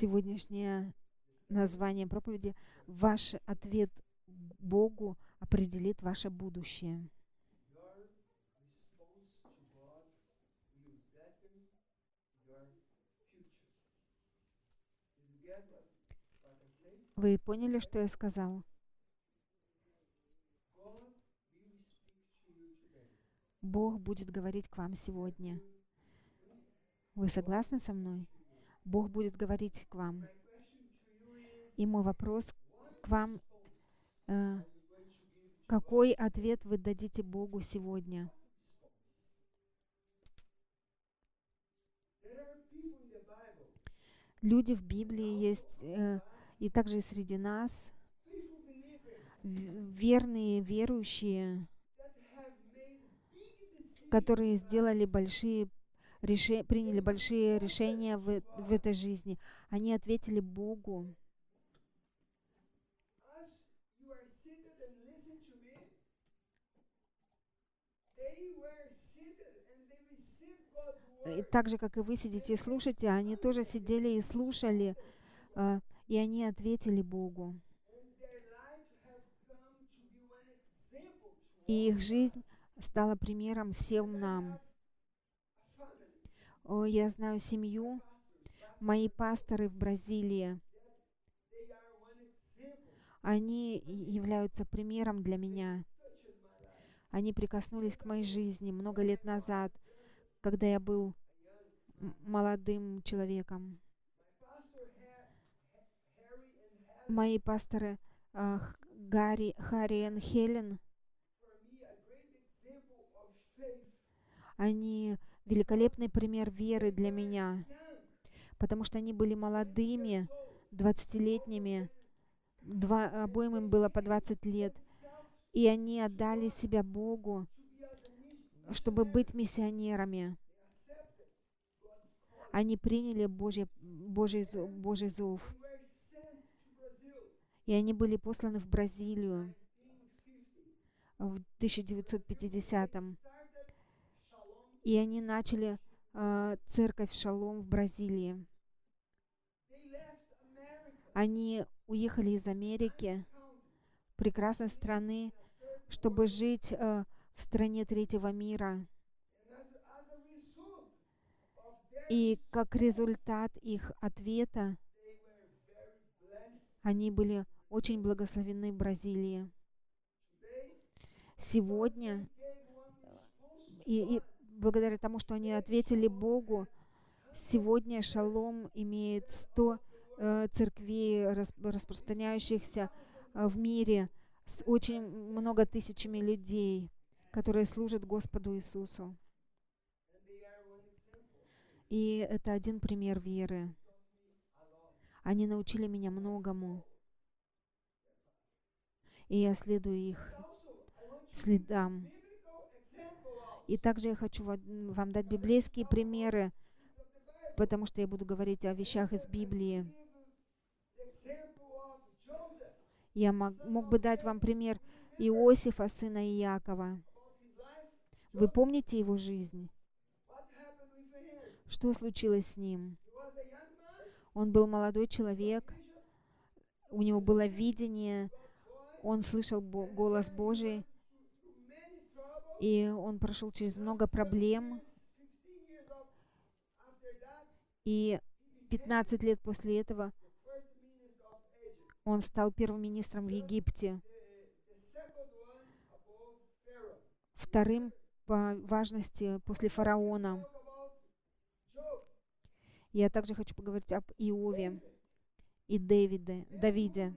Сегодняшнее название проповеди «Ваш ответ Богу определит ваше будущее». Вы поняли, что я сказал? Бог будет говорить к вам сегодня. Вы согласны со мной? Бог будет говорить к вам. И мой вопрос к вам, э, какой ответ вы дадите Богу сегодня? Люди в Библии есть, э, и также и среди нас, верные верующие, которые сделали большие реши, приняли большие решения в, в этой жизни. Они ответили Богу. И так же, как и вы сидите и слушаете, они тоже сидели и слушали, а, и они ответили Богу. И их жизнь стала примером всем нам. Я знаю семью, мои пасторы в Бразилии. Они являются примером для меня. Они прикоснулись к моей жизни много лет назад, когда я был молодым человеком. Мои пасторы uh, Гарри, Харри и Хелен, они великолепный пример веры для меня, потому что они были молодыми, 20-летними, два, обоим им было по 20 лет, и они отдали себя Богу, чтобы быть миссионерами. Они приняли Божий, Божий, Божий зов. И они были посланы в Бразилию в 1950 -м. И они начали э, церковь Шалом в Бразилии. Они уехали из Америки, прекрасной страны, чтобы жить э, в стране третьего мира. И как результат их ответа, они были очень благословены в Бразилии. Сегодня и, и благодаря тому, что они ответили Богу, сегодня Шалом имеет 100 э, церквей, рас, распространяющихся э, в мире, с очень много тысячами людей, которые служат Господу Иисусу. И это один пример веры. Они научили меня многому. И я следую их следам. И также я хочу вам дать библейские примеры, потому что я буду говорить о вещах из Библии. Я мог, мог бы дать вам пример Иосифа, сына Иакова. Вы помните его жизнь? Что случилось с ним? Он был молодой человек, у него было видение, он слышал голос Божий, и он прошел через много проблем. И 15 лет после этого он стал первым министром в Египте, вторым по важности после фараона. Я также хочу поговорить об Иове и Дэвиде, Давиде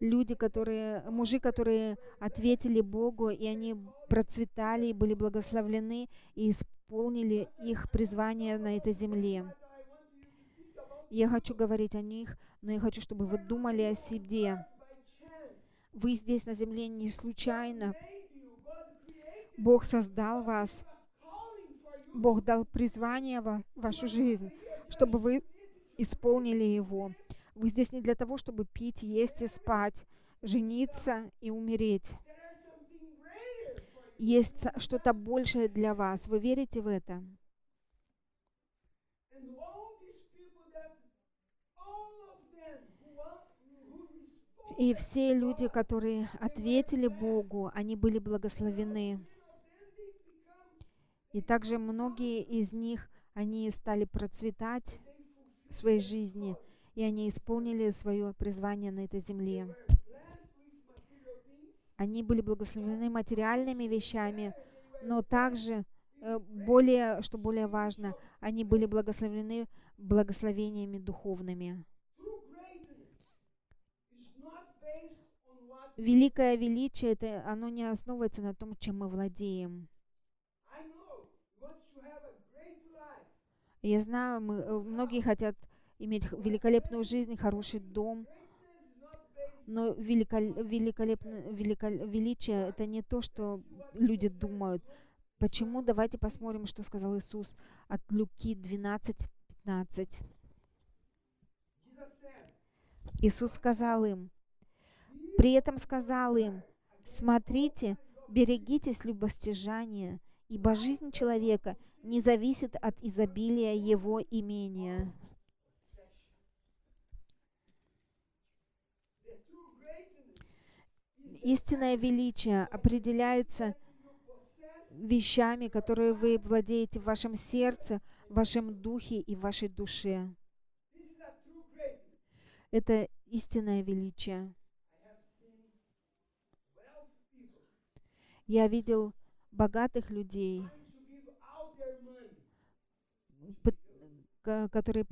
люди, которые, мужи, которые ответили Богу, и они процветали, и были благословлены, и исполнили их призвание на этой земле. Я хочу говорить о них, но я хочу, чтобы вы думали о себе. Вы здесь на земле не случайно. Бог создал вас. Бог дал призвание в вашу жизнь, чтобы вы исполнили его. Вы здесь не для того, чтобы пить, есть и спать, жениться и умереть. Есть что-то большее для вас. Вы верите в это? И все люди, которые ответили Богу, они были благословены. И также многие из них, они стали процветать в своей жизни, и они исполнили свое призвание на этой земле. Они были благословены материальными вещами, но также, э, более, что более важно, они были благословены благословениями духовными. Великое величие, это, оно не основывается на том, чем мы владеем. Я знаю, мы, э, многие хотят иметь великолепную жизнь, хороший дом, но великол, великолепное великол, величие это не то, что люди думают. Почему? Давайте посмотрим, что сказал Иисус от Луки 12, 15. Иисус сказал им, при этом сказал им, смотрите, берегитесь любостяжания, ибо жизнь человека не зависит от изобилия его имения. Истинное величие определяется вещами, которые вы владеете в вашем сердце, в вашем духе и в вашей душе. Это истинное величие. Я видел богатых людей, которые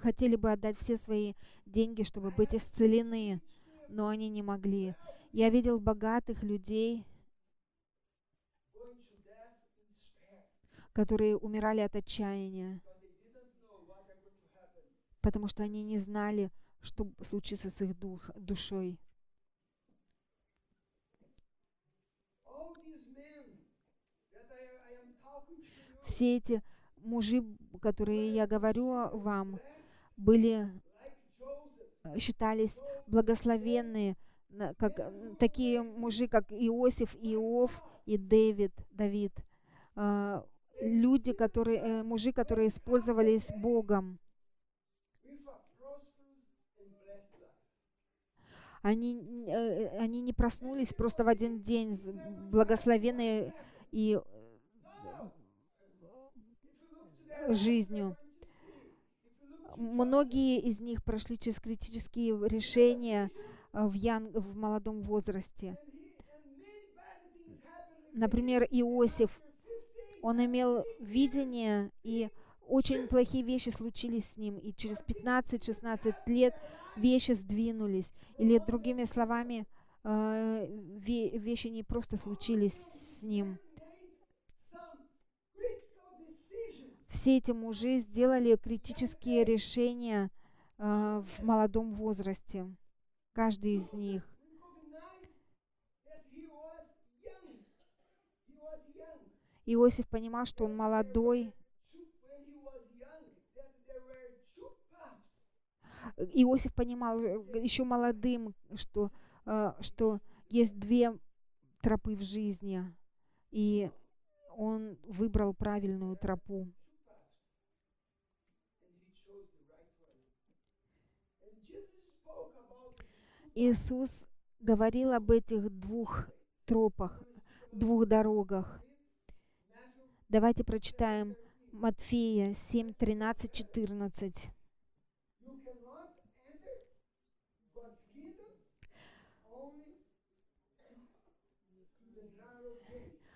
хотели бы отдать все свои деньги, чтобы быть исцелены, но они не могли. Я видел богатых людей, которые умирали от отчаяния, потому что они не знали, что случится с их дух, душой. все эти мужи, которые я говорю вам, были, считались благословенные, как, такие мужи, как Иосиф, Иов и Дэвид, Давид. А, люди, которые, э, мужи, которые использовались Богом. Они, э, они не проснулись просто в один день благословенные и жизнью. Многие из них прошли через критические решения э, в, ян, в молодом возрасте. Например, Иосиф, он имел видение, и очень плохие вещи случились с ним, и через 15-16 лет вещи сдвинулись. Или другими словами, э, вещи не просто случились с ним, все эти мужи сделали критические решения э, в молодом возрасте. Каждый из них. Иосиф понимал, что он молодой. Иосиф понимал э, еще молодым, что, э, что есть две тропы в жизни, и он выбрал правильную тропу. Иисус говорил об этих двух тропах, двух дорогах. Давайте прочитаем Матфея 7, 13, 14.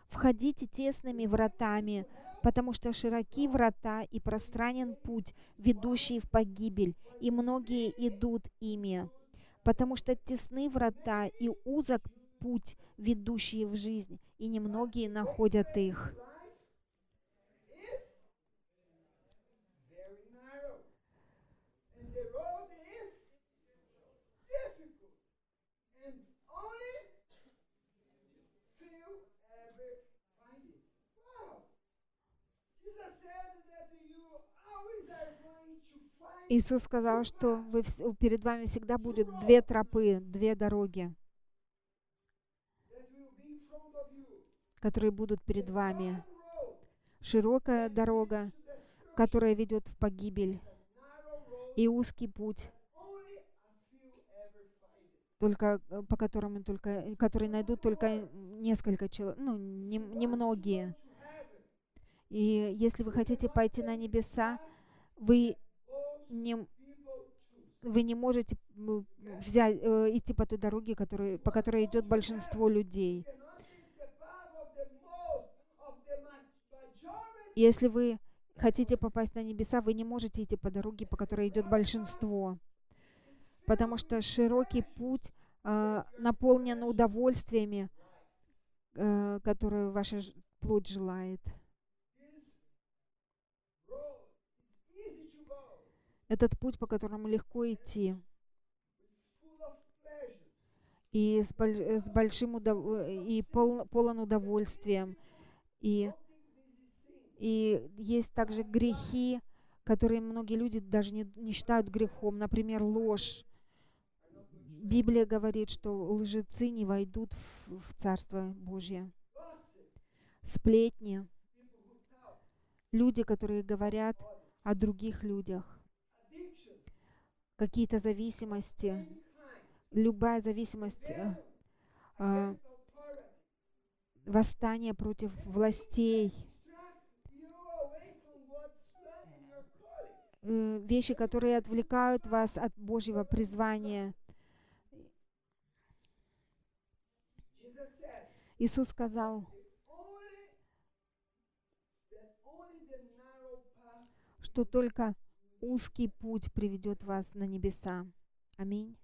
Входите тесными вратами, потому что широки врата и пространен путь, ведущий в погибель, и многие идут ими потому что тесны врата и узок путь, ведущий в жизнь, и немногие находят их. Иисус сказал, что вы, перед вами всегда будет две тропы, две дороги, которые будут перед вами. Широкая дорога, которая ведет в погибель, и узкий путь, только э, по которому только, который найдут только несколько человек, ну, не, немногие. И если вы хотите пойти на небеса, вы не, вы не можете взять, э, идти по той дороге, который, по которой идет большинство людей. Если вы хотите попасть на небеса, вы не можете идти по дороге, по которой идет большинство. Потому что широкий путь э, наполнен удовольствиями, э, которые ваша плоть желает. Этот путь, по которому легко идти. И с, с большим удов... и пол, полон удовольствием. И и есть также грехи, которые многие люди даже не, не считают грехом. Например, ложь. Библия говорит, что лжецы не войдут в, в Царство Божье. Сплетни. Люди, которые говорят о других людях. Какие-то зависимости. Любая зависимость. Э, э, восстание против властей Э, вещи, которые отвлекают вас от Божьего призвания. Иисус сказал, что только узкий путь приведет вас на небеса. Аминь.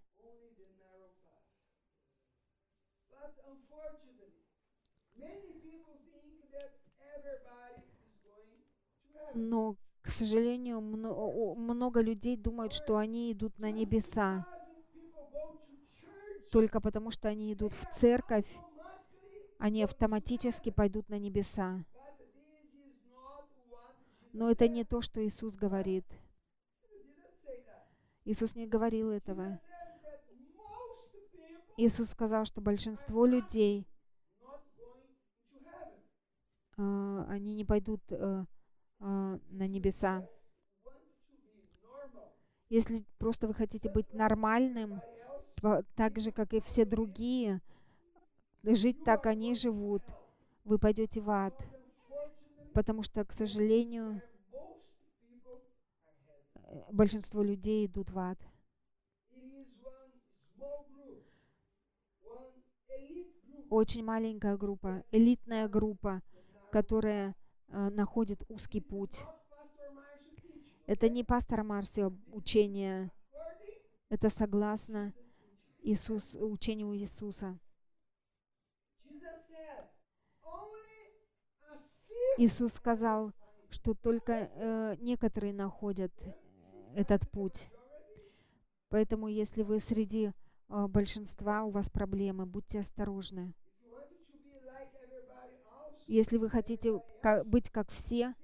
Но, к сожалению, много людей думают, что они идут на небеса только потому, что они идут в церковь, они автоматически пойдут на небеса. Но это не то, что Иисус говорит. Иисус не говорил этого. Иисус сказал, что большинство людей, э, они не пойдут э, э, на небеса. Если просто вы хотите быть нормальным, так же, как и все другие, жить так они живут, вы пойдете в ад. Потому что, к сожалению, большинство людей идут в ад. Очень маленькая группа, элитная группа, которая Э, находит узкий путь. Это не пастор Марсио учение, это согласно Иисус, учению Иисуса. Иисус сказал, что только э, некоторые находят этот путь. Поэтому, если вы среди э, большинства, у вас проблемы, будьте осторожны. Если вы хотите быть как все,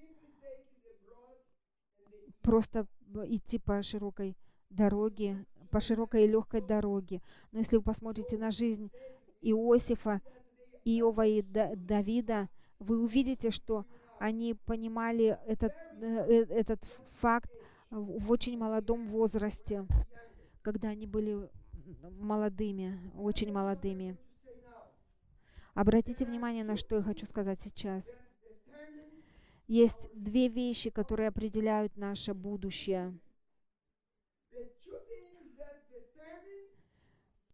просто идти по широкой дороге, по широкой и легкой дороге. Но если вы посмотрите на жизнь Иосифа, Иова и Давида, вы увидите, что они понимали этот, э, этот факт в очень молодом возрасте, когда они были молодыми, очень молодыми. Обратите внимание, на что я хочу сказать сейчас. Есть две вещи, которые определяют наше будущее.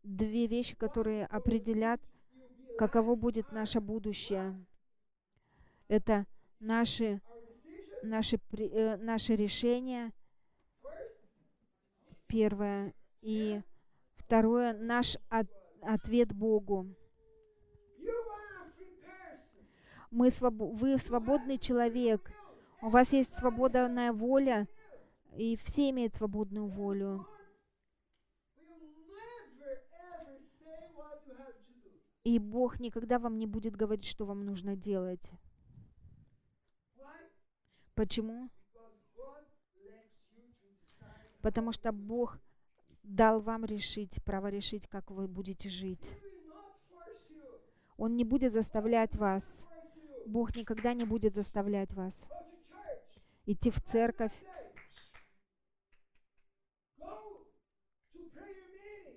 Две вещи, которые определят, каково будет наше будущее. Это наши, наши, э, наши решения, первое, и второе, наш от, ответ Богу. Мы своб... Вы свободный человек. У вас есть свободная воля, и все имеют свободную волю. И Бог никогда вам не будет говорить, что вам нужно делать. Почему? Потому что Бог дал вам решить, право решить, как вы будете жить. Он не будет заставлять вас Бог никогда не будет заставлять вас идти в церковь.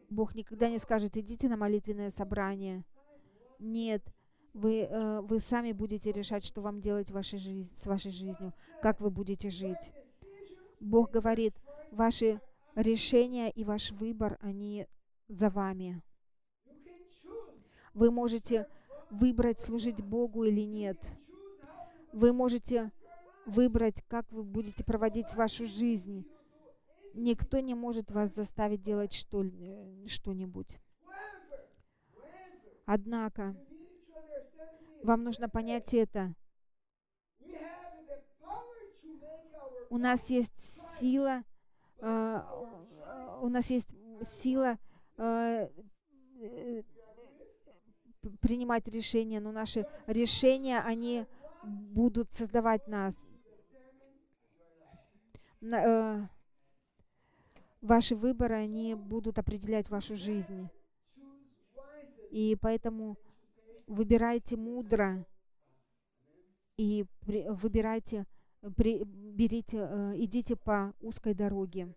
Бог никогда не скажет, идите на молитвенное собрание. Нет, вы, э, вы сами будете решать, что вам делать в вашей жизни, с вашей жизнью, как вы будете жить. Бог говорит, ваши решения и ваш выбор, они за вами. Вы можете выбрать, служить Богу или нет. Вы можете выбрать, как вы будете проводить вашу жизнь. Никто не может вас заставить делать что, что-нибудь. Однако, вам нужно понять это. У нас есть сила, у нас есть сила э, принимать решения, но наши решения, они будут создавать нас. Э, ваши выборы, они будут определять вашу жизнь. И поэтому выбирайте мудро и при, выбирайте, при, берите, э, идите по узкой дороге.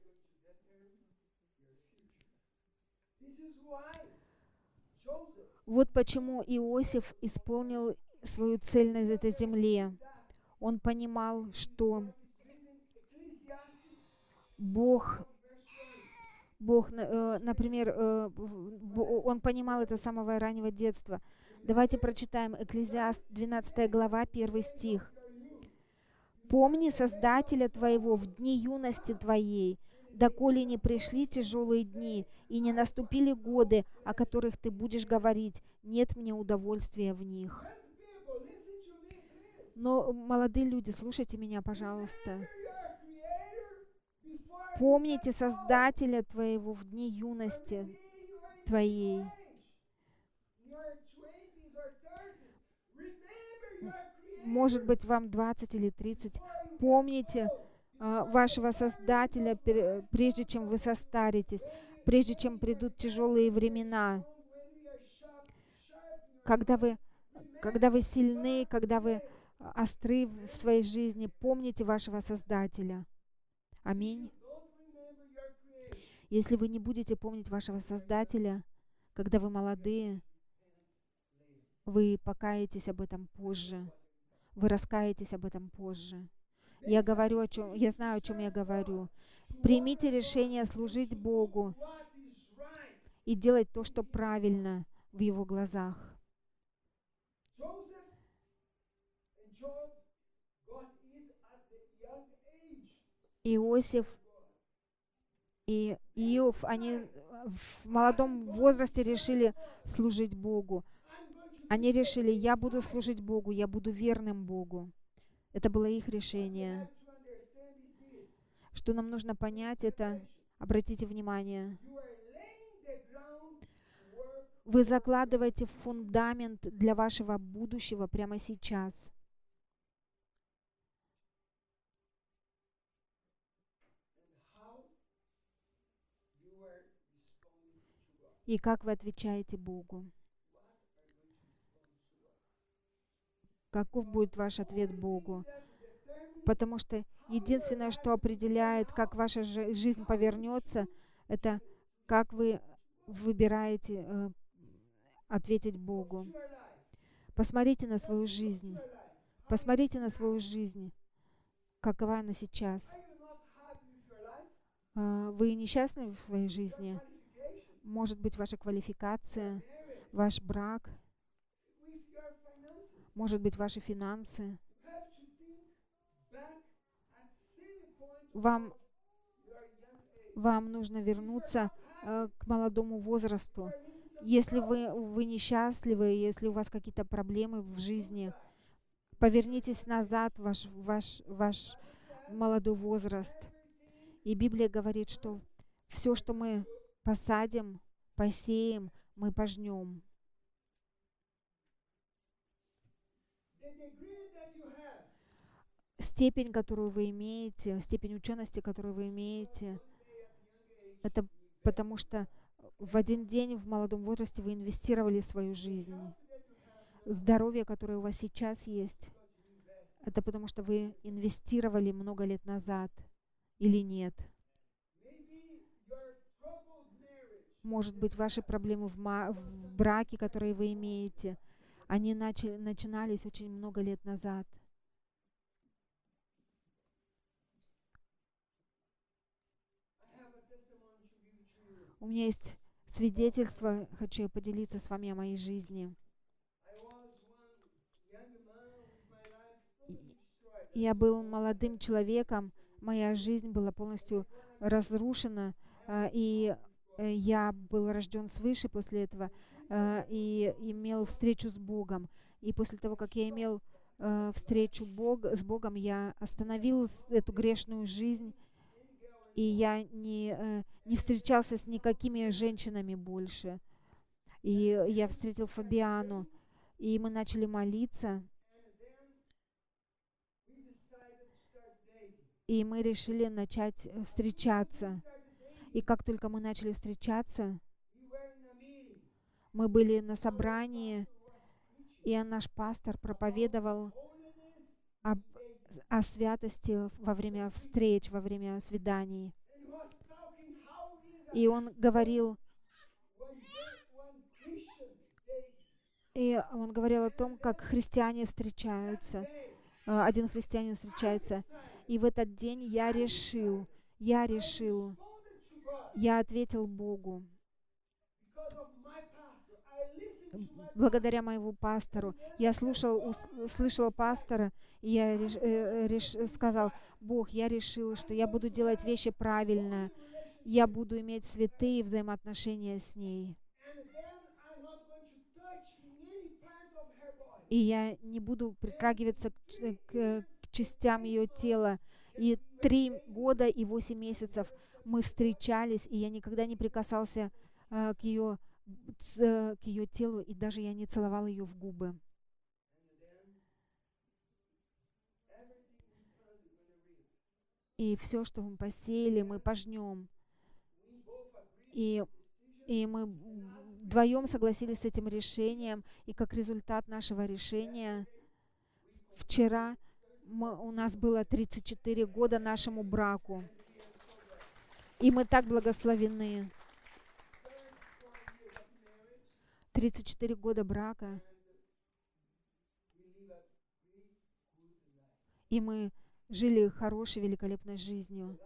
Вот почему Иосиф исполнил свою цель на этой земле. Он понимал, что Бог, Бог, э, например, э, он понимал это с самого раннего детства. Давайте прочитаем Экклезиаст, 12 глава, 1 стих. «Помни Создателя твоего в дни юности твоей, доколе не пришли тяжелые дни, и не наступили годы, о которых ты будешь говорить, нет мне удовольствия в них. Но, молодые люди, слушайте меня, пожалуйста. Помните Создателя твоего в дни юности твоей. Может быть, вам 20 или 30. Помните а, вашего Создателя, прежде чем вы состаритесь, прежде чем придут тяжелые времена. Когда вы, когда вы сильны, когда вы остры в своей жизни, помните вашего Создателя. Аминь. Если вы не будете помнить вашего Создателя, когда вы молодые, вы покаетесь об этом позже. Вы раскаетесь об этом позже. Я говорю о чем, я знаю, о чем я говорю. Примите решение служить Богу и делать то, что правильно в Его глазах. Иосиф и Иов, они в молодом возрасте решили служить Богу. Они решили, я буду служить Богу, я буду верным Богу. Это было их решение. Что нам нужно понять, это, обратите внимание, вы закладываете фундамент для вашего будущего прямо сейчас. И как вы отвечаете Богу? Каков будет ваш ответ Богу. Потому что единственное, что определяет, как ваша жизнь повернется, это как вы выбираете э, ответить Богу. Посмотрите на свою жизнь. Посмотрите на свою жизнь. Какова она сейчас? Э, вы несчастны в своей жизни? Может быть, ваша квалификация, ваш брак – может быть, ваши финансы. Вам, вам нужно вернуться э, к молодому возрасту. Если вы, вы несчастливы, если у вас какие-то проблемы в жизни, повернитесь назад ваш, ваш, ваш молодой возраст. И Библия говорит, что все, что мы посадим, посеем, мы пожнем. Степень, которую вы имеете, степень учености, которую вы имеете, это потому что в один день в молодом возрасте вы инвестировали свою жизнь. Здоровье, которое у вас сейчас есть, это потому что вы инвестировали много лет назад или нет. Может быть, ваши проблемы в, в браке, которые вы имеете, они начали, начинались очень много лет назад. У меня есть свидетельство, хочу поделиться с вами о моей жизни. Я был молодым человеком, моя жизнь была полностью разрушена, а, и э, я был рожден свыше после этого и имел встречу с Богом. И после того, как я имел э, встречу Бог, с Богом, я остановил эту грешную жизнь, и я не, э, не встречался с никакими женщинами больше. И я встретил Фабиану, и мы начали молиться, и мы решили начать э, встречаться. И как только мы начали встречаться, мы были на собрании, и наш пастор проповедовал об, о святости во время встреч, во время свиданий. И он говорил, и он говорил о том, как христиане встречаются. Э, Один христианин встречается. И в этот день я решил, я решил, я ответил Богу, благодаря моему пастору. Я слушал, слышал пастора, и я реш- э, реш- сказал, Бог, я решил, что я буду делать вещи правильно, я буду иметь святые взаимоотношения с ней. И я не буду притрагиваться к, к- к частям ее тела. И три года и восемь месяцев мы встречались, и я никогда не прикасался э, к ее э, к ее телу, и даже я не целовал ее в губы. И все, что мы посеяли, мы пожнем. И, и мы вдвоем согласились с этим решением, и как результат нашего решения вчера мы, у нас было 34 года нашему браку. И мы так благословены. 34 года брака. И мы жили хорошей, великолепной жизнью.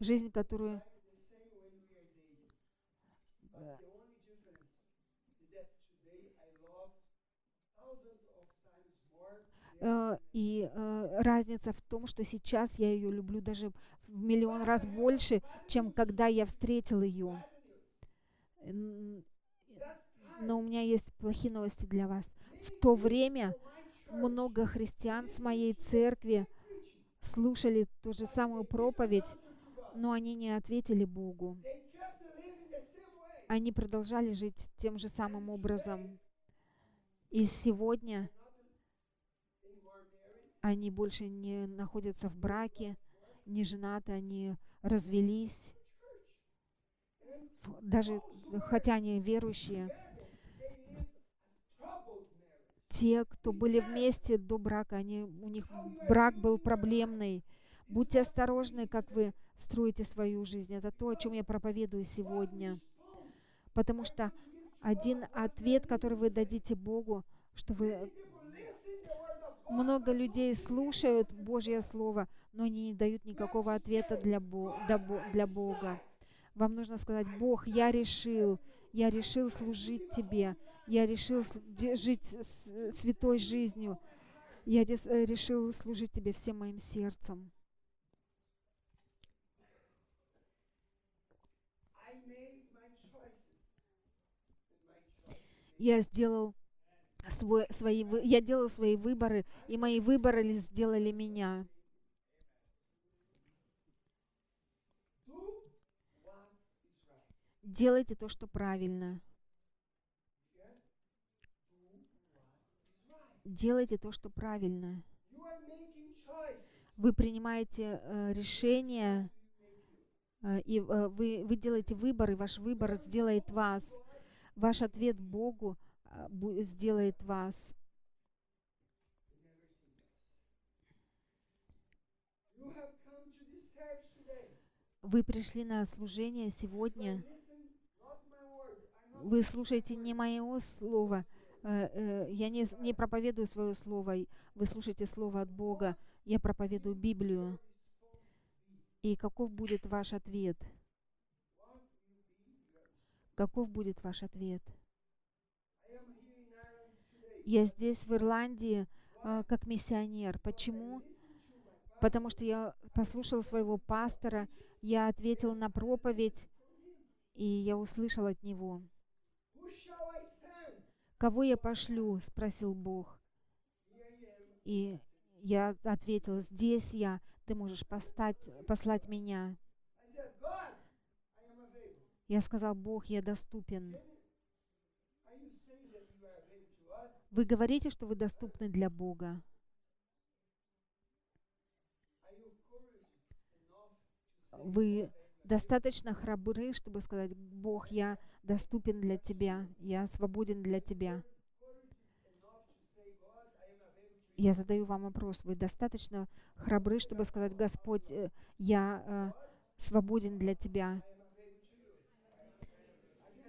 Жизнь, которую Э, И э, разница в том, что сейчас я ее люблю даже в миллион раз больше, чем когда я встретил ее. Но у меня есть плохие новости для вас. В то время много христиан с моей церкви слушали ту же самую проповедь, но они не ответили Богу. Они продолжали жить тем же самым образом. И сегодня они больше не находятся в браке, не женаты, они развелись. Даже хотя они верующие, те, кто были вместе до брака, они, у них брак был проблемный. Будьте осторожны, как вы строите свою жизнь. Это то, о чем я проповедую сегодня. Потому что один ответ, который вы дадите Богу, что вы много людей слушают Божье Слово, но они не дают никакого ответа для, Бога. Вам нужно сказать, Бог, я решил, я решил служить Тебе, я решил жить святой жизнью, я э, решил служить Тебе всем моим сердцем. Я сделал свой, свои, я делал свои выборы, и мои выборы ли сделали меня. Делайте то, что правильно. Делайте то, что правильно. Вы принимаете э, решения, э, и э, вы, вы делаете выбор, и ваш выбор сделает вас. Ваш ответ Богу э, сделает вас. Вы пришли на служение сегодня. Вы слушаете не мое слово. Э, э, Я не, не проповедую свое слово. Вы слушаете слово от Бога. Я проповедую Библию. И каков будет ваш ответ? Каков будет ваш ответ? Я здесь, в Ирландии, э, как миссионер. Почему? Потому что я послушал своего пастора, я ответил на проповедь, и я услышал от него. «Кого я пошлю?» — спросил Бог. И я ответил, «Здесь я, ты можешь постать, послать меня». Я сказал, «Бог, я доступен». Вы говорите, что вы доступны для Бога. Вы достаточно храбры, чтобы сказать, «Бог, я доступен для Тебя, я свободен для Тебя». Я задаю вам вопрос. Вы достаточно храбры, чтобы сказать, Господь, э, я э, свободен для Тебя?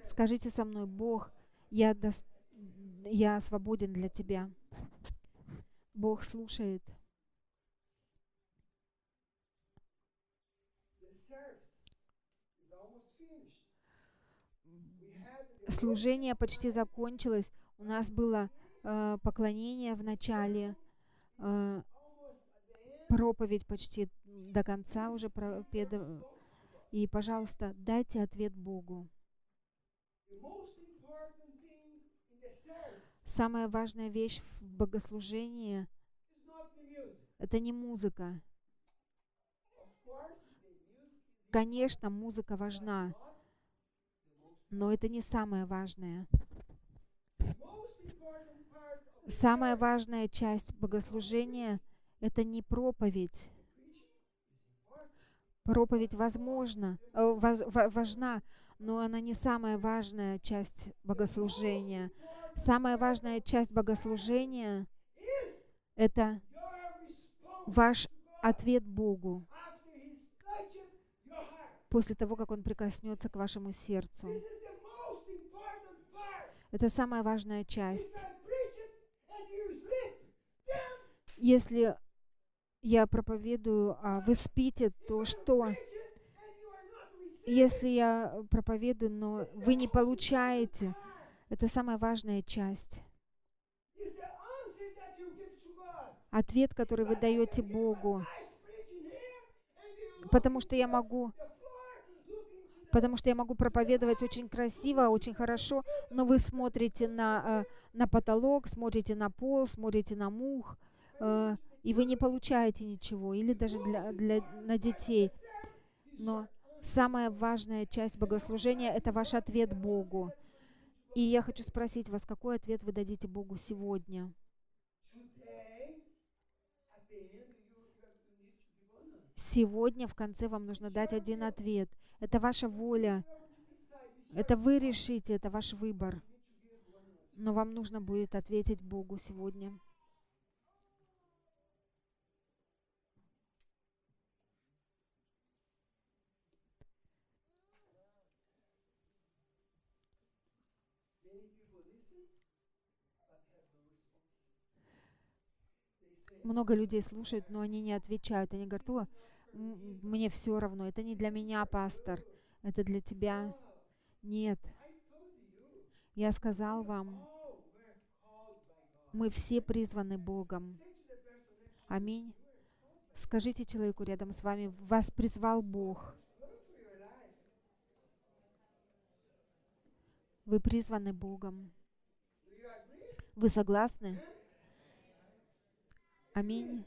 Скажите со мной, Бог, я, дос- я свободен для Тебя. Бог слушает. Служение почти закончилось. У нас было э, поклонение в начале, э, проповедь почти до конца уже пропеда- И, пожалуйста, дайте ответ Богу. Самая важная вещь в богослужении это не музыка. Конечно, музыка важна, но это не самое важное. Самая важная часть богослужения — это не проповедь. Проповедь возможно, э, важна, но она не самая важная часть богослужения. Самая важная часть богослужения это ваш ответ Богу после того, как Он прикоснется к вашему сердцу. Это самая важная часть. Если я проповедую, а вы спите, то что? Если я проповедую, но вы не получаете, это самая важная часть. Ответ, который вы даете Богу. Потому что я могу, потому что я могу проповедовать очень красиво, очень хорошо, но вы смотрите на, э, на потолок, смотрите на пол, смотрите на мух, э, и вы не получаете ничего, или даже для, для, на детей. Но самая важная часть богослужения — это ваш ответ Богу. И я хочу спросить вас, какой ответ вы дадите Богу сегодня? Сегодня в конце вам нужно дать один ответ. Это ваша воля. Это вы решите, это ваш выбор. Но вам нужно будет ответить Богу сегодня. Много людей слушают, но они не отвечают. Они говорят, о, мне все равно, это не для меня, пастор, это для тебя. Нет, я сказал вам, мы все призваны Богом. Аминь. Скажите человеку рядом с вами, вас призвал Бог. Вы призваны Богом. Вы согласны? Аминь.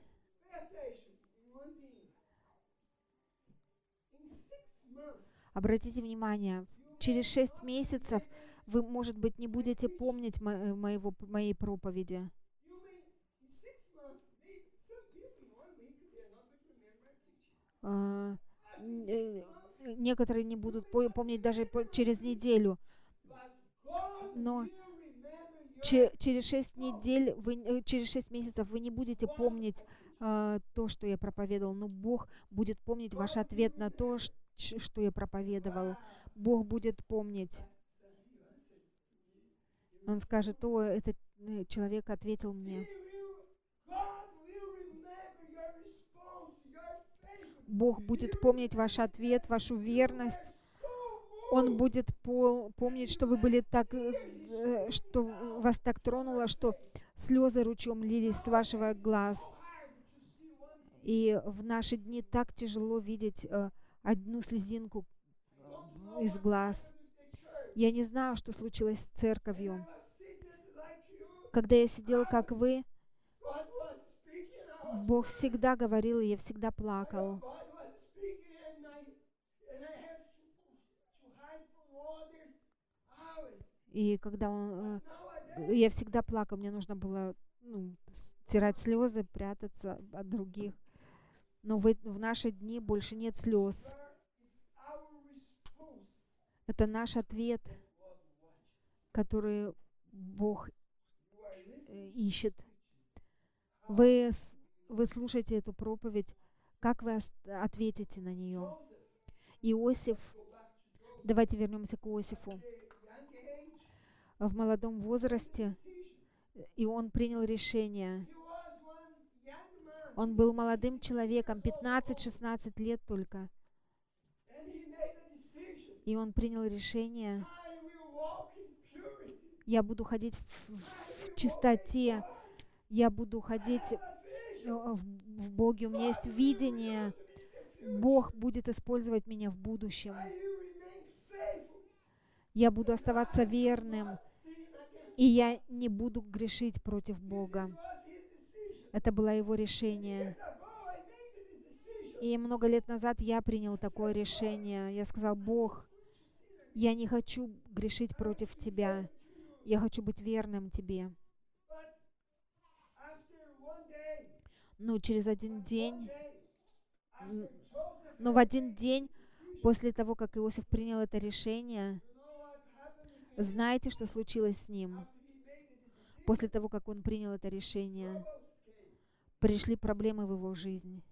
Обратите внимание, через шесть месяцев вы, может быть, не будете помнить мо- э, моего, моей проповеди. А, э, Некоторые не будут по- помнить даже через неделю. Но через шесть недель, вы, э, через шесть месяцев вы не будете помнить а, то, что я проповедовал, но Бог будет помнить ваш ответ на то, ш- что я проповедовал. Бог будет помнить. Он скажет, о, этот э, человек ответил мне. Бог будет помнить ваш ответ, вашу верность. Он будет пол- помнить, что вы были так, э, э, что вас так тронуло, что слезы ручьем лились с вашего глаз. И в наши дни так тяжело видеть одну слезинку из глаз. Я не знаю, что случилось с церковью. Когда я сидел, как вы, Бог всегда говорил, и я всегда плакал. И когда он, э, я всегда плакал, мне нужно было ну, стирать слезы, прятаться от других. Но в, в наши дни больше нет слез. Это наш ответ, который Бог э, ищет. Вы, вы слушаете эту проповедь, как вы ответите на нее? Иосиф, давайте вернемся к Иосифу. В молодом возрасте, э, и он принял решение. Он был молодым человеком, 15-16 лет только. И он принял решение, я буду ходить в, в чистоте, я буду ходить э, в, в Боге, у меня есть видение. Бог будет использовать меня в будущем. Я буду оставаться верным, и я не буду грешить против Бога. Это было его решение. И много лет назад я принял такое решение. Я сказал, Бог, я не хочу грешить против Тебя. Я хочу быть верным Тебе. Ну, через один день, но в один день после того, как Иосиф принял это решение, знаете, что случилось с ним? После того, как он принял это решение. Пришли проблемы в его came.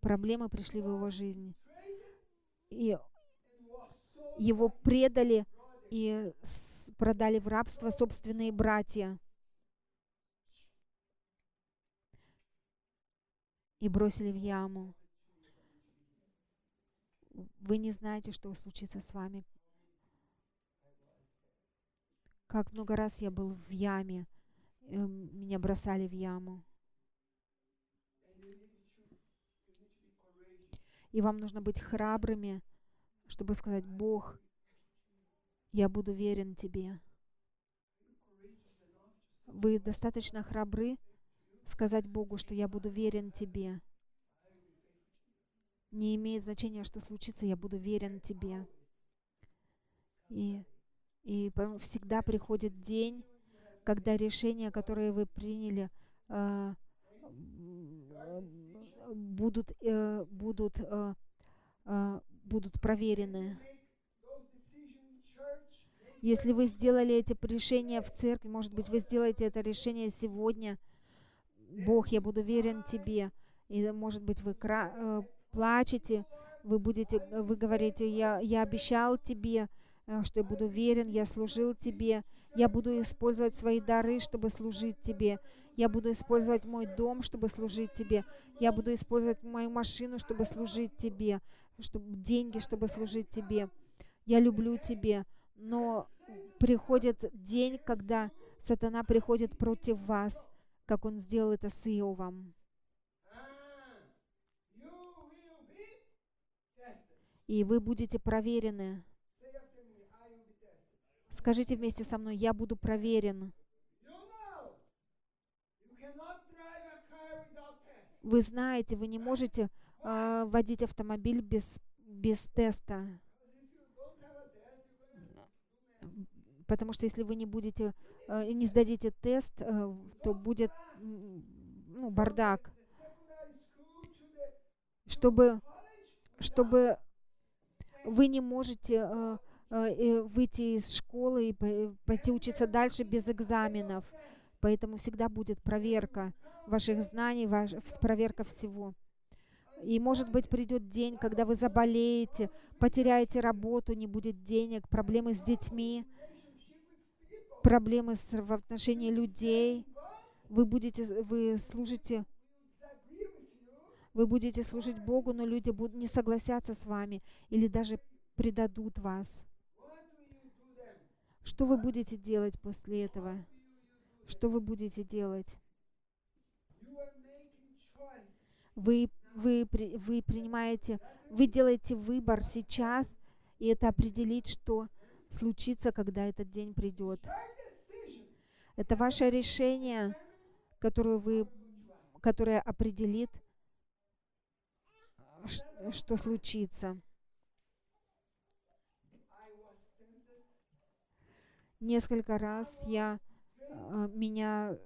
Проблемы пришли в его. Traded И его предали и продали в рабство собственные братья. И бросили в яму. Вы не знаете, что случится с вами. Как много раз я был в яме, меня бросали в яму. И вам нужно быть храбрыми, чтобы сказать, Бог, я буду верен Тебе. Вы достаточно храбры сказать Богу, что я буду верен Тебе. Не имеет значения, что случится, я буду верен Тебе. И, и всегда приходит день, когда решения, которые вы приняли, э, будут, э, будут, э, а, будут проверены. Если вы сделали эти решения в церкви, может быть, вы сделаете это решение сегодня. Бог, я буду верен Тебе. И, может быть, вы кра- э, плачете, вы будете, э, вы говорите, я, я обещал Тебе, э, что я буду верен, я служил Тебе, я буду использовать свои дары, чтобы служить Тебе. Я буду использовать мой дом, чтобы служить Тебе. Я буду использовать мою машину, чтобы служить Тебе, чтобы деньги, чтобы служить Тебе. Я люблю Тебе. Но приходит день, когда сатана приходит против вас, как он сделал это с Иовом. И вы будете проверены. Скажите вместе со мной, я буду проверен. Вы знаете, вы не можете э, водить автомобиль без, без теста. Потому что если вы не будете, э, не сдадите тест, э, то будет ну, бардак. Чтобы, чтобы вы не можете э, выйти из школы и пой- пойти учиться дальше без экзаменов. Поэтому всегда будет проверка ваших знаний, ваш, проверка всего. И, может быть, придет день, когда вы заболеете, потеряете работу, не будет денег, проблемы с детьми, проблемы с, в отношении людей. Вы будете, вы служите, вы будете служить Богу, но люди будут не согласятся с вами или даже предадут вас. Что вы будете делать после этого? Что вы будете делать? Вы, вы, вы принимаете, вы делаете выбор сейчас, и это определит, что случится, когда этот день придет. Это ваше решение, которое, вы, которое определит, что случится. Несколько раз я, э, меня,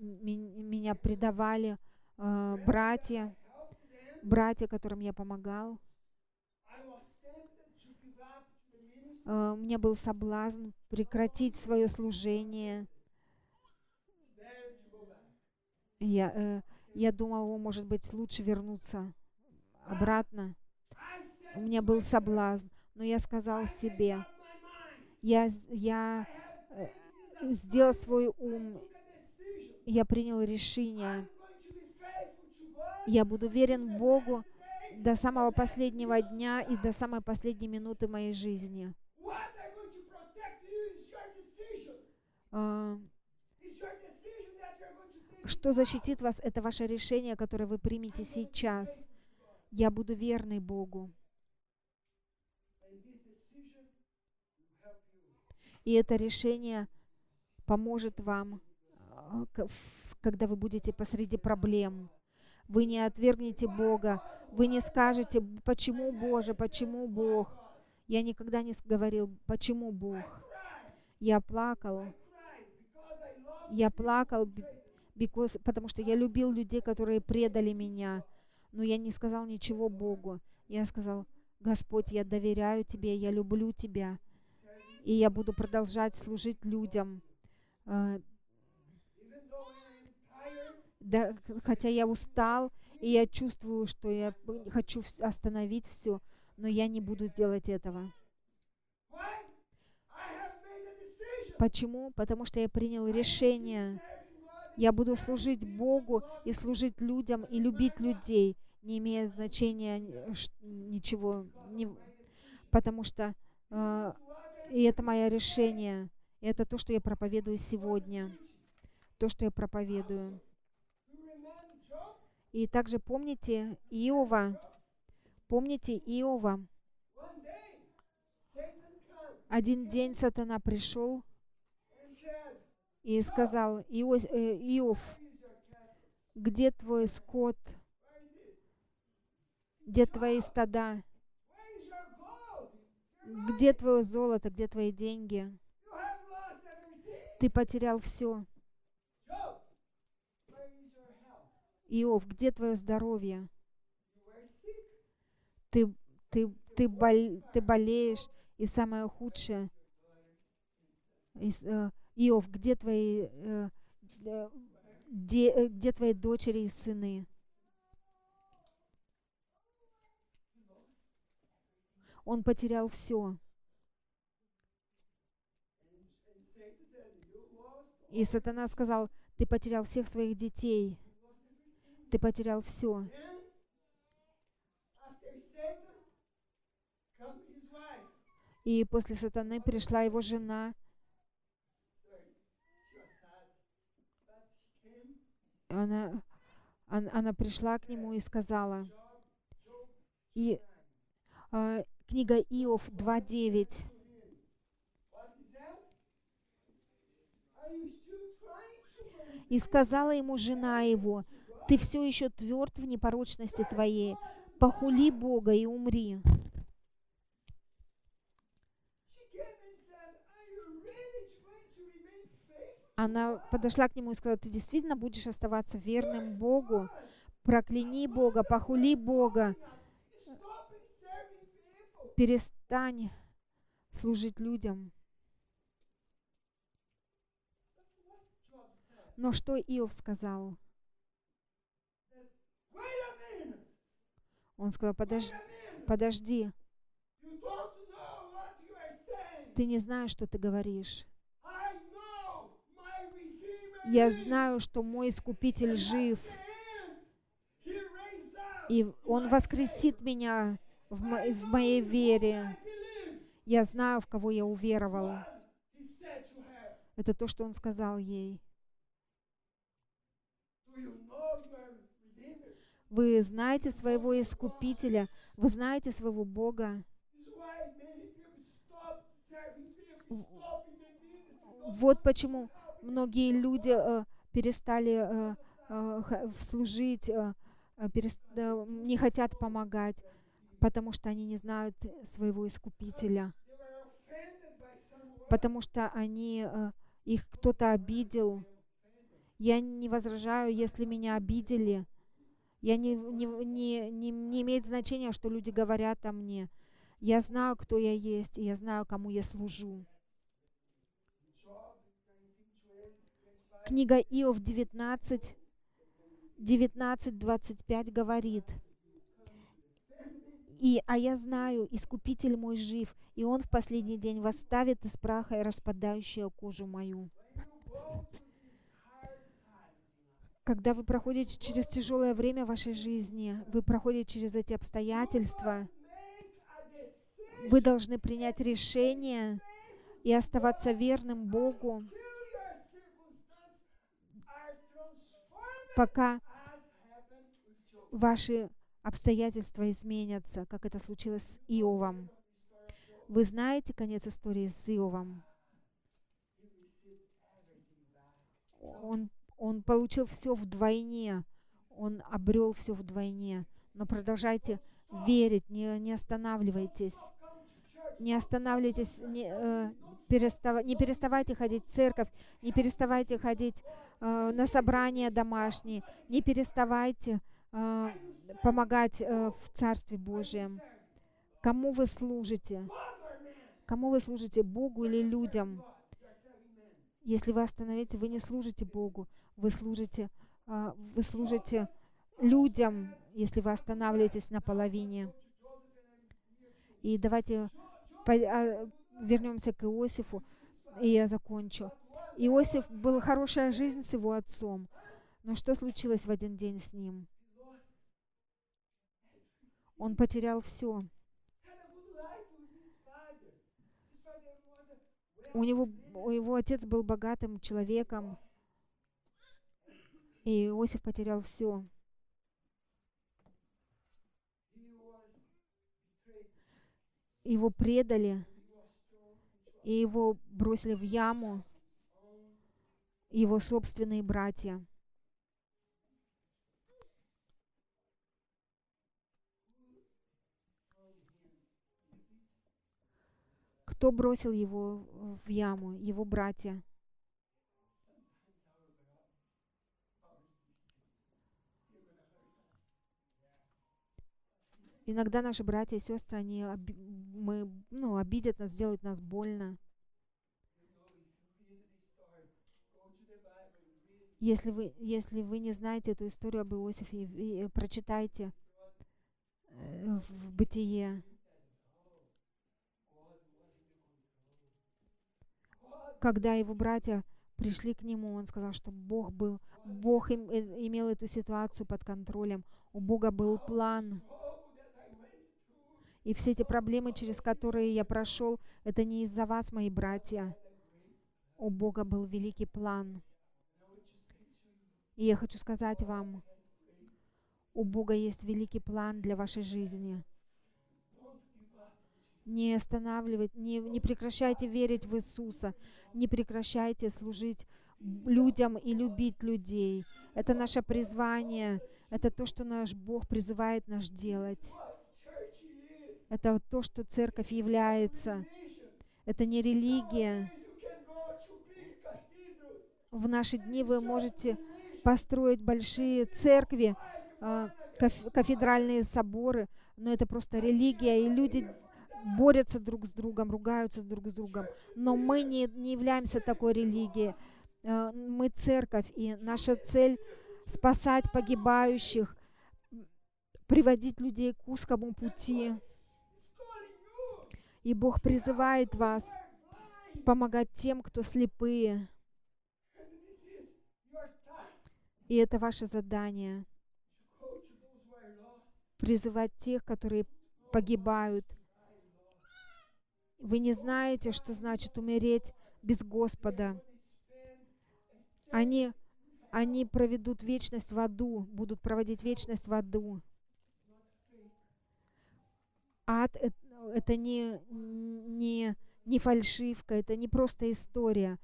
ми- меня предавали э, братья, братья, которым я помогал. У меня был соблазн прекратить свое служение. Я, э, я думал, может быть, лучше вернуться обратно. У меня был соблазн, но я сказал себе. Я, я as сделал свой ум, я принял решение. Я буду верен Богу до самого последнего дня и до самой последней минуты моей жизни. А. Что защитит вас, это ваше решение, которое вы примете сейчас. Я буду верный Богу. И это решение поможет вам, а, когда вы будете посреди проблем. Вы не отвергнете Бога, вы не скажете, «Б- почему Боже, почему Бог. Я никогда не говорил, почему Бог. Я плакал, я плакал, because, потому что я любил людей, которые предали меня. Но я не сказал ничего Богу. Я сказал, Господь, я доверяю Тебе, я люблю Тебя. И я буду продолжать служить людям. Э, да, хотя я устал, и я чувствую, что я хочу остановить все, но я не буду сделать этого. Почему? Потому что я принял решение. Я буду служить Богу и служить людям и любить людей, не имея значения ш- ничего, не- потому что э, и это мое решение. И это то, что я проповедую сегодня, то, что я проповедую. И также помните Иова, помните Иова. Один день сатана пришел и сказал, «Иос- э, Иов, где твой скот, где твои стада, где твое золото, где твои деньги? Ты потерял все. Иов, где твое здоровье? Ты, ты, ты, бол- ты болеешь, и самое худшее. Э, Иов, где твои, э, э, э, где твои дочери и сыны? Он потерял все. И сатана сказал, ты потерял всех своих детей, ты потерял все. И после сатаны пришла его жена, она, он- она пришла к нему и сказала, и э, книга Иов 2.9, to him. What is that? Are you still trying to believe и сказала ему жена его, ты все еще тверд в непорочности твоей, похули Бога и умри. Она подошла к нему и сказала, ты действительно будешь оставаться верным Богу? Прокляни Бога, похули Бога. Перестань служить людям. Но что Иов сказал? Он сказал, подожди, подожди, ты не знаешь, что ты говоришь. Я знаю, что мой Искупитель жив, и Он воскресит меня в, мо- в моей вере. Я знаю, в кого я уверовал. Was he said to her, Это то, что Он сказал ей. Вы знаете своего Искупителя, вы знаете своего Бога. Вот почему многие люди э, перестали э, э, служить, э, э, перес- э, не хотят помогать, потому что они не знают своего Искупителя, потому что они, э, их кто-то обидел. Я не возражаю, если меня обидели. Я не, не, не, не, не имеет значения, что люди говорят о мне. Я знаю, кто я есть, и я знаю, кому я служу. Job 19, 25. Книга Иов 19, 19, 25 говорит, и, а я знаю, Искупитель мой жив, и Он в последний день восставит из праха и распадающую кожу мою. Когда вы проходите через тяжелое время вашей жизни, вы проходите через эти обстоятельства, вы должны принять решение и оставаться верным Богу, пока ваши обстоятельства изменятся, как это случилось с Иовом. Вы знаете конец истории с Иовом? Он, он получил все вдвойне, он обрел все вдвойне. Но продолжайте верить, не, не останавливайтесь. Не останавливайтесь, не, э, перестава- не переставайте ходить в церковь, не переставайте ходить э, на собрания домашние, не переставайте э, помогать э, в Царстве Божьем. Кому вы служите? Кому вы служите, Богу или людям? Если вы остановите, вы не служите Богу, вы служите, а, вы служите людям, если вы останавливаетесь на половине. И давайте по- а, вернемся к Иосифу, и я закончу. Иосиф был хорошая жизнь с его отцом, но что случилось в один день с ним? Он потерял все. У него, у его отец был богатым человеком, и Иосиф потерял все. Его предали, и его бросили в яму его собственные братья. Кто бросил его в яму? Его братья. Иногда наши братья и сестры, они мы, ну, обидят нас, сделают нас больно. Если вы, если вы не знаете эту историю об Иосифе, и- и прочитайте э, в Бытие. Когда его братья пришли к нему, он сказал, что Бог был, Бог им- э, имел эту ситуацию под контролем. У Бога был план. И все эти проблемы, через которые я прошел, это не из-за вас, мои братья. У Бога был великий план. И я хочу сказать вам, у Бога есть великий план для вашей жизни. Не останавливайте, не, не прекращайте верить в Иисуса, не прекращайте служить людям и любить людей. Это наше призвание, это то, что наш Бог призывает нас делать. Это то, что церковь является. Это не религия. В наши дни вы можете построить большие церкви, а, каф- кафедральные соборы, но это просто религия, и люди борются друг с другом, ругаются друг с другом. Но мы не, не являемся такой религией. А, Мы церковь, и наша цель спасать погибающих, приводить людей к узкому пути. И Бог призывает вас помогать тем, кто слепые. И это ваше задание призывать тех, которые погибают. Вы не знаете, что значит умереть без Господа. Они, они проведут вечность в аду, будут проводить вечность в аду. Ад эт- это не, не, не фальшивка, это не просто история.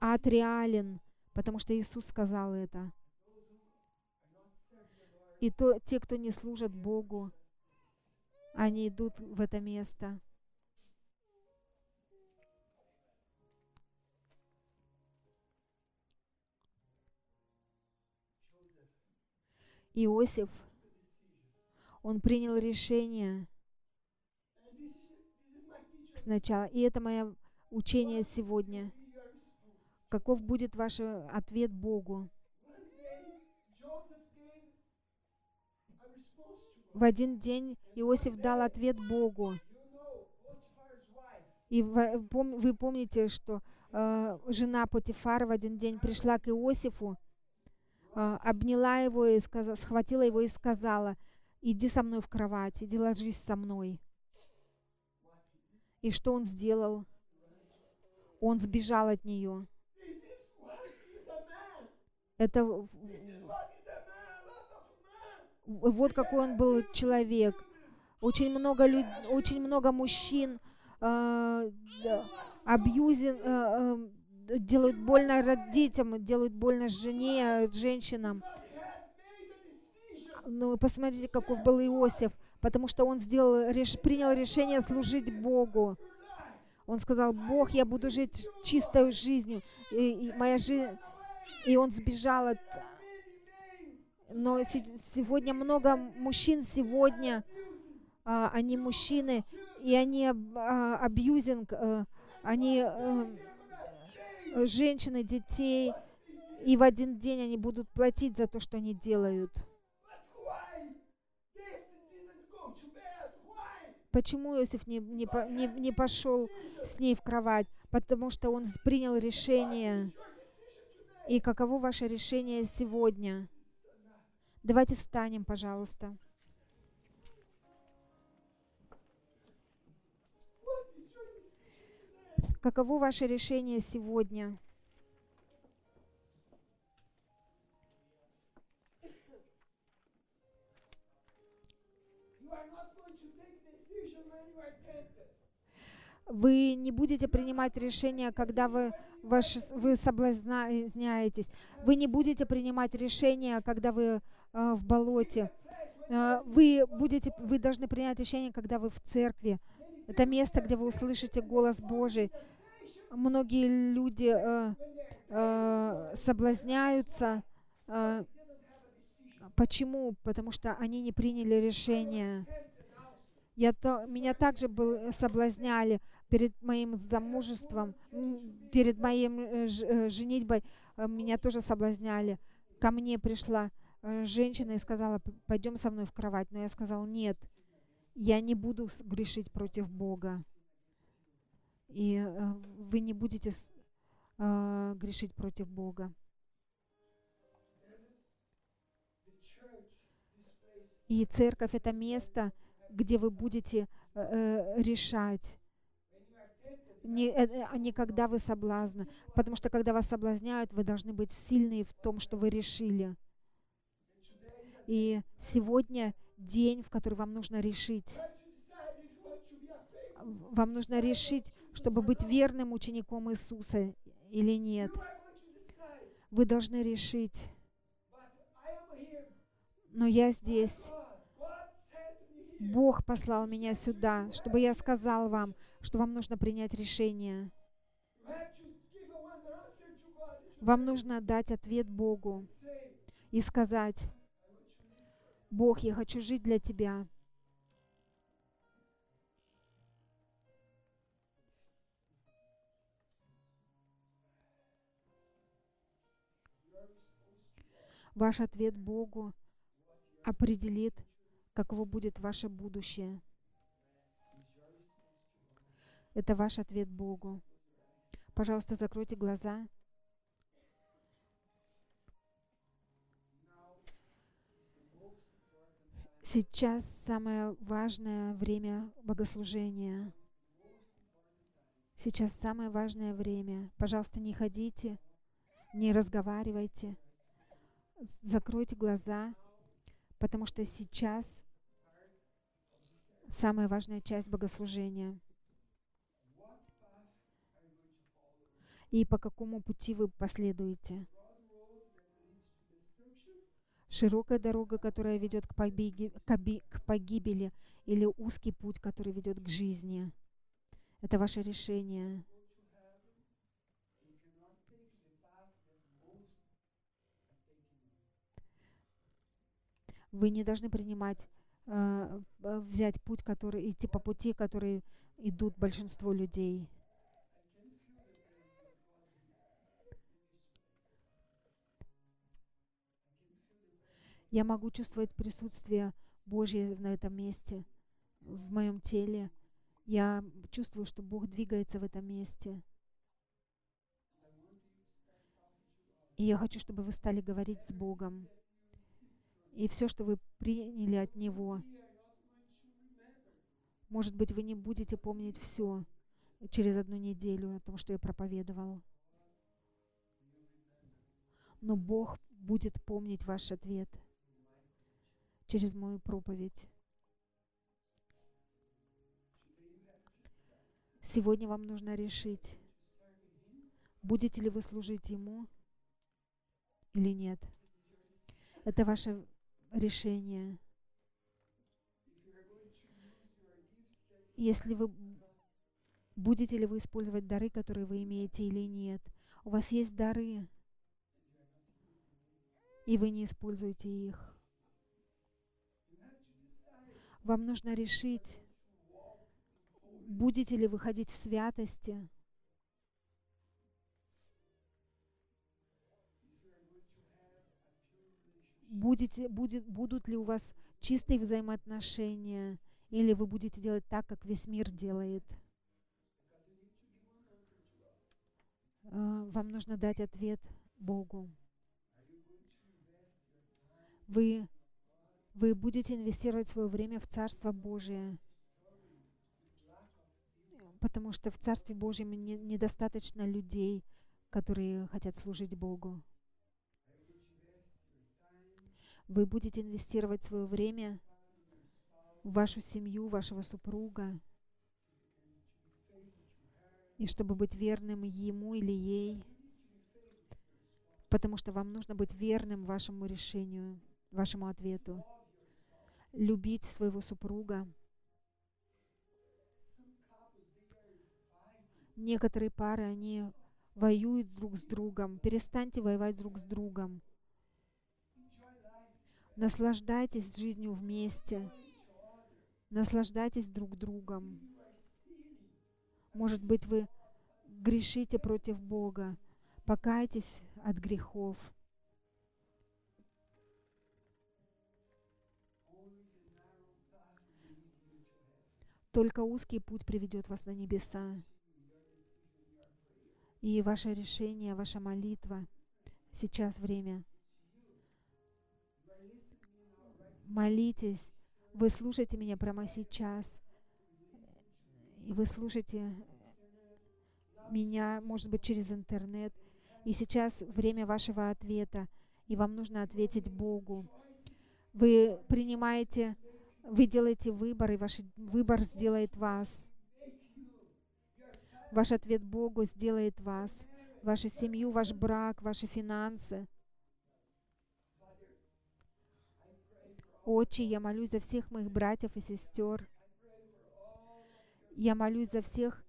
Ад реален, потому что Иисус сказал это. И то, те, кто не служат Богу, они идут в это место. Иосиф, он принял решение сначала, и это мое учение сегодня. Каков будет ваш э, ответ Богу? В один день Иосиф дал ответ Богу. И пом- вы помните, что э, жена Потифара в один день пришла к Иосифу, э, обняла его и сказа- схватила его и сказала, иди со мной в кровать, иди ложись со мной. И что он сделал? Он сбежал от нее. Это вот какой он был человек. Очень много, люд... очень много мужчин э, да, абьюзин, э, д- делают больно род- детям, делают больно жене, женщинам. Ну, посмотрите, каков был Иосиф, потому что он сделал, реш... принял решение служить Богу. Он сказал, Бог, я буду жить чистой жизнью. И, и моя жизнь... И он сбежал от... Но се- сегодня много мужчин сегодня, а, они мужчины, и они а, абьюзинг, э, они э, э, женщины, детей, и в один день они будут платить за то, что они делают. Почему Иосиф не, не, не, не пошел с ней в кровать? Потому что он принял решение. И каково ваше решение сегодня? Давайте встанем, пожалуйста. Каково ваше решение сегодня? Вы не будете принимать решения, когда вы, ваш, вы соблазняетесь. Вы не будете принимать решения, когда вы э, в болоте. Э, вы, будете, вы должны принять решение, когда вы в церкви. Это место, где вы услышите голос Божий. Многие люди э, э, соблазняются. э, почему? Потому что они не приняли решение. Я то, меня также был, соблазняли перед моим замужеством, перед моим э, ж- э, женитьбой. э, Меня тоже соблазняли. Ко мне пришла э, женщина и сказала, «П- пойдем со мной в кровать. Но я сказал, нет, я не буду грешить против Бога. И э, вы не будете э, грешить против Бога. И церковь это место, где вы будете э, решать. Не, э, а не когда вы соблазны. Потому что когда вас соблазняют, вы должны быть сильны в том, что вы решили. И сегодня день, в который вам нужно решить. Вам нужно решить, чтобы быть верным учеником Иисуса или нет. Вы должны решить. Но я здесь. Бог послал меня сюда, чтобы я сказал вам, что вам нужно принять решение. Вам нужно дать ответ Богу и сказать, Бог, я хочу жить для Тебя. Ваш ответ Богу определит, каково будет ваше будущее. Это ваш ответ Богу. Пожалуйста, закройте глаза. Сейчас самое важное время богослужения. Сейчас самое важное время. Пожалуйста, не ходите, не разговаривайте. Закройте глаза, потому что сейчас самая важная часть богослужения. И по какому пути вы последуете? Широкая дорога, которая ведет к, побеге- к погибели, или узкий путь, который ведет к жизни. Это ваше решение. Вы не должны принимать, э, э, взять путь, который, идти по пути, который идут большинство людей. Я могу чувствовать присутствие Божье на этом месте, в моем теле. Я чувствую, что Бог двигается в этом месте. И я хочу, чтобы вы стали говорить с Богом. И все, что вы приняли от Него, может быть, вы не будете помнить все через одну неделю о том, что я проповедовал. Но Бог будет помнить ваш ответ через мою проповедь. Сегодня вам нужно решить, будете ли вы служить Ему или нет. Это ваше решение. Если вы будете ли вы использовать дары, которые вы имеете или нет. У вас есть дары, и вы не используете их. Вам нужно решить, будете ли вы ходить в святости, будете, будет, будут ли у вас чистые взаимоотношения, или вы будете делать так, как весь мир делает. А, Вам нужно дать ответ Богу. Вы, вы будете инвестировать свое время в Царство Божие, потому что в Царстве Божьем не- недостаточно людей, которые хотят служить Богу. Вы будете инвестировать свое время в вашу семью, вашего супруга, и чтобы быть верным ему или ей, потому что вам нужно быть верным вашему решению, вашему ответу. Любить своего супруга. Некоторые пары, они воюют друг с другом. Перестаньте воевать друг с другом. Наслаждайтесь жизнью вместе. Наслаждайтесь друг другом. Может быть, вы грешите против Бога. Покайтесь от грехов. Только узкий путь приведет вас на небеса. И ваше решение, ваша молитва. Сейчас время. Молитесь. Вы слушаете меня прямо сейчас. И вы слушаете меня, может быть, через интернет. И сейчас время вашего ответа. И вам нужно ответить Богу. Вы принимаете, вы делаете выбор, и ваш выбор сделает вас. Ваш ответ Богу сделает вас, вашу семью, ваш брак, ваши финансы. Отче, я молюсь за всех моих братьев и сестер. Я молюсь за всех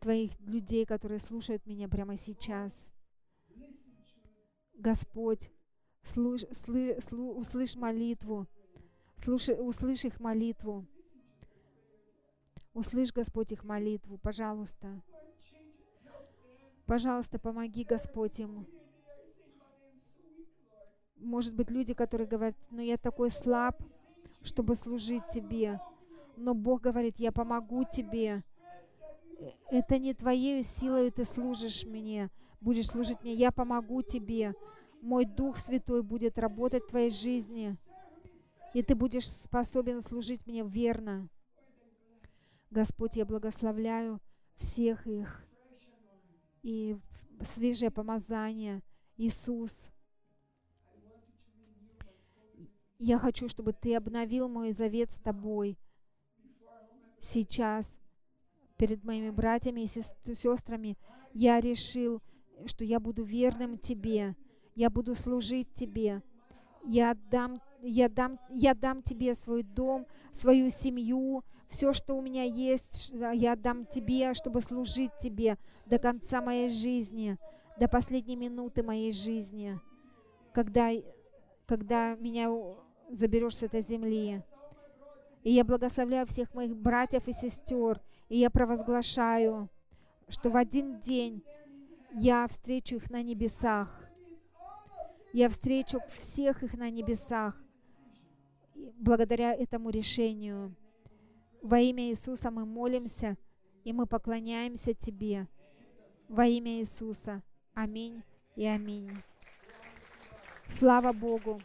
Твоих людей, которые слушают меня прямо сейчас. Господь, слуш- слы- слу- услышь молитву, слушай, услышь их молитву. Услышь, Господь, их молитву, пожалуйста. Пожалуйста, помоги, Господь, им. Может быть, люди, которые говорят, ну я такой слаб, чтобы служить Тебе. Но Бог говорит, я помогу Тебе. Это не Твоей силой ты служишь мне, будешь служить мне. Я помогу Тебе. Мой Дух Святой будет работать в Твоей жизни. И Ты будешь способен служить мне верно. Господь, я благословляю всех их. И свежее помазание. Иисус. Я хочу, чтобы Ты обновил мой завет с Тобой сейчас перед моими братьями и сестрами. Я решил, что я буду верным Тебе. Я буду служить Тебе. Я дам, я дам, я дам Тебе свой дом, свою семью, все, что у меня есть, я дам Тебе, чтобы служить Тебе до конца моей жизни, до последней минуты моей жизни, когда, когда меня заберешь с этой земли. И я благословляю всех моих братьев и сестер, и я провозглашаю, что в один день я встречу их на небесах. Я встречу всех их на небесах благодаря этому решению. Во имя Иисуса мы молимся, и мы поклоняемся Тебе. Во имя Иисуса. Аминь и аминь. Слава Богу.